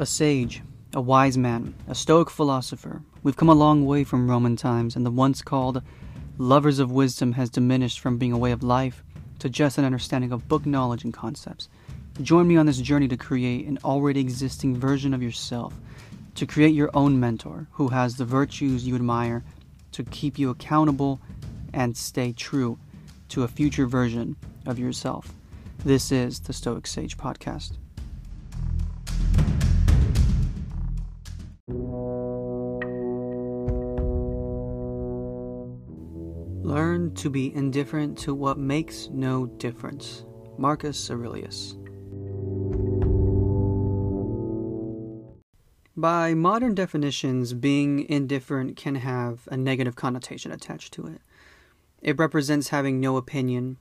A sage, a wise man, a stoic philosopher. We've come a long way from Roman times, and the once called lovers of wisdom has diminished from being a way of life to just an understanding of book knowledge and concepts. Join me on this journey to create an already existing version of yourself, to create your own mentor who has the virtues you admire, to keep you accountable and stay true to a future version of yourself. This is the Stoic Sage Podcast. Learn to be indifferent to what makes no difference. Marcus Aurelius. By modern definitions, being indifferent can have a negative connotation attached to it. It represents having no opinion,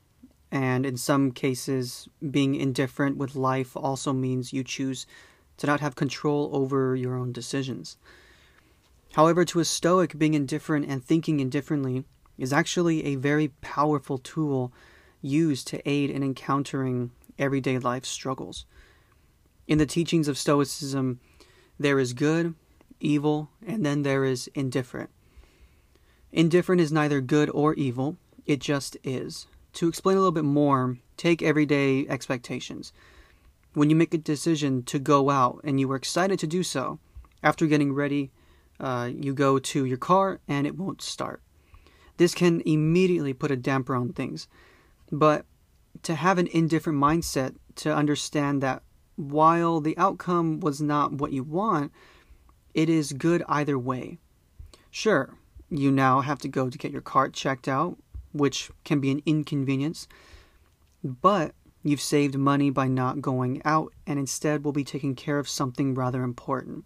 and in some cases, being indifferent with life also means you choose to not have control over your own decisions. However, to a Stoic, being indifferent and thinking indifferently is actually a very powerful tool used to aid in encountering everyday life struggles. In the teachings of Stoicism, there is good, evil, and then there is indifferent. Indifferent is neither good or evil, it just is. To explain a little bit more, take everyday expectations. When you make a decision to go out and you are excited to do so, after getting ready, uh, you go to your car and it won't start. This can immediately put a damper on things. But to have an indifferent mindset, to understand that while the outcome was not what you want, it is good either way. Sure, you now have to go to get your cart checked out, which can be an inconvenience, but you've saved money by not going out and instead will be taking care of something rather important.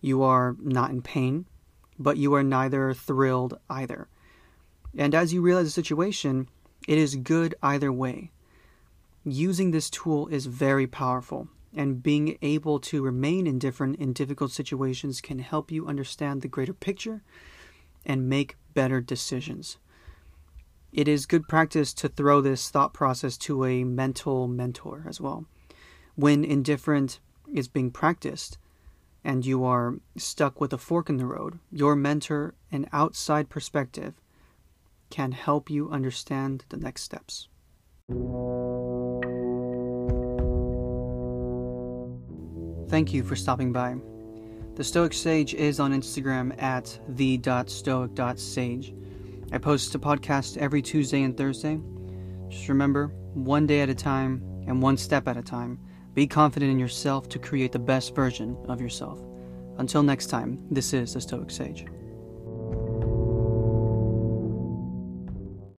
You are not in pain, but you are neither thrilled either. And as you realize the situation, it is good either way. Using this tool is very powerful, and being able to remain indifferent in difficult situations can help you understand the greater picture and make better decisions. It is good practice to throw this thought process to a mental mentor as well. When indifferent is being practiced and you are stuck with a fork in the road, your mentor, an outside perspective, can help you understand the next steps. Thank you for stopping by. The Stoic Sage is on Instagram at the.stoic.sage. I post a podcast every Tuesday and Thursday. Just remember, one day at a time and one step at a time, be confident in yourself to create the best version of yourself. Until next time, this is the Stoic Sage.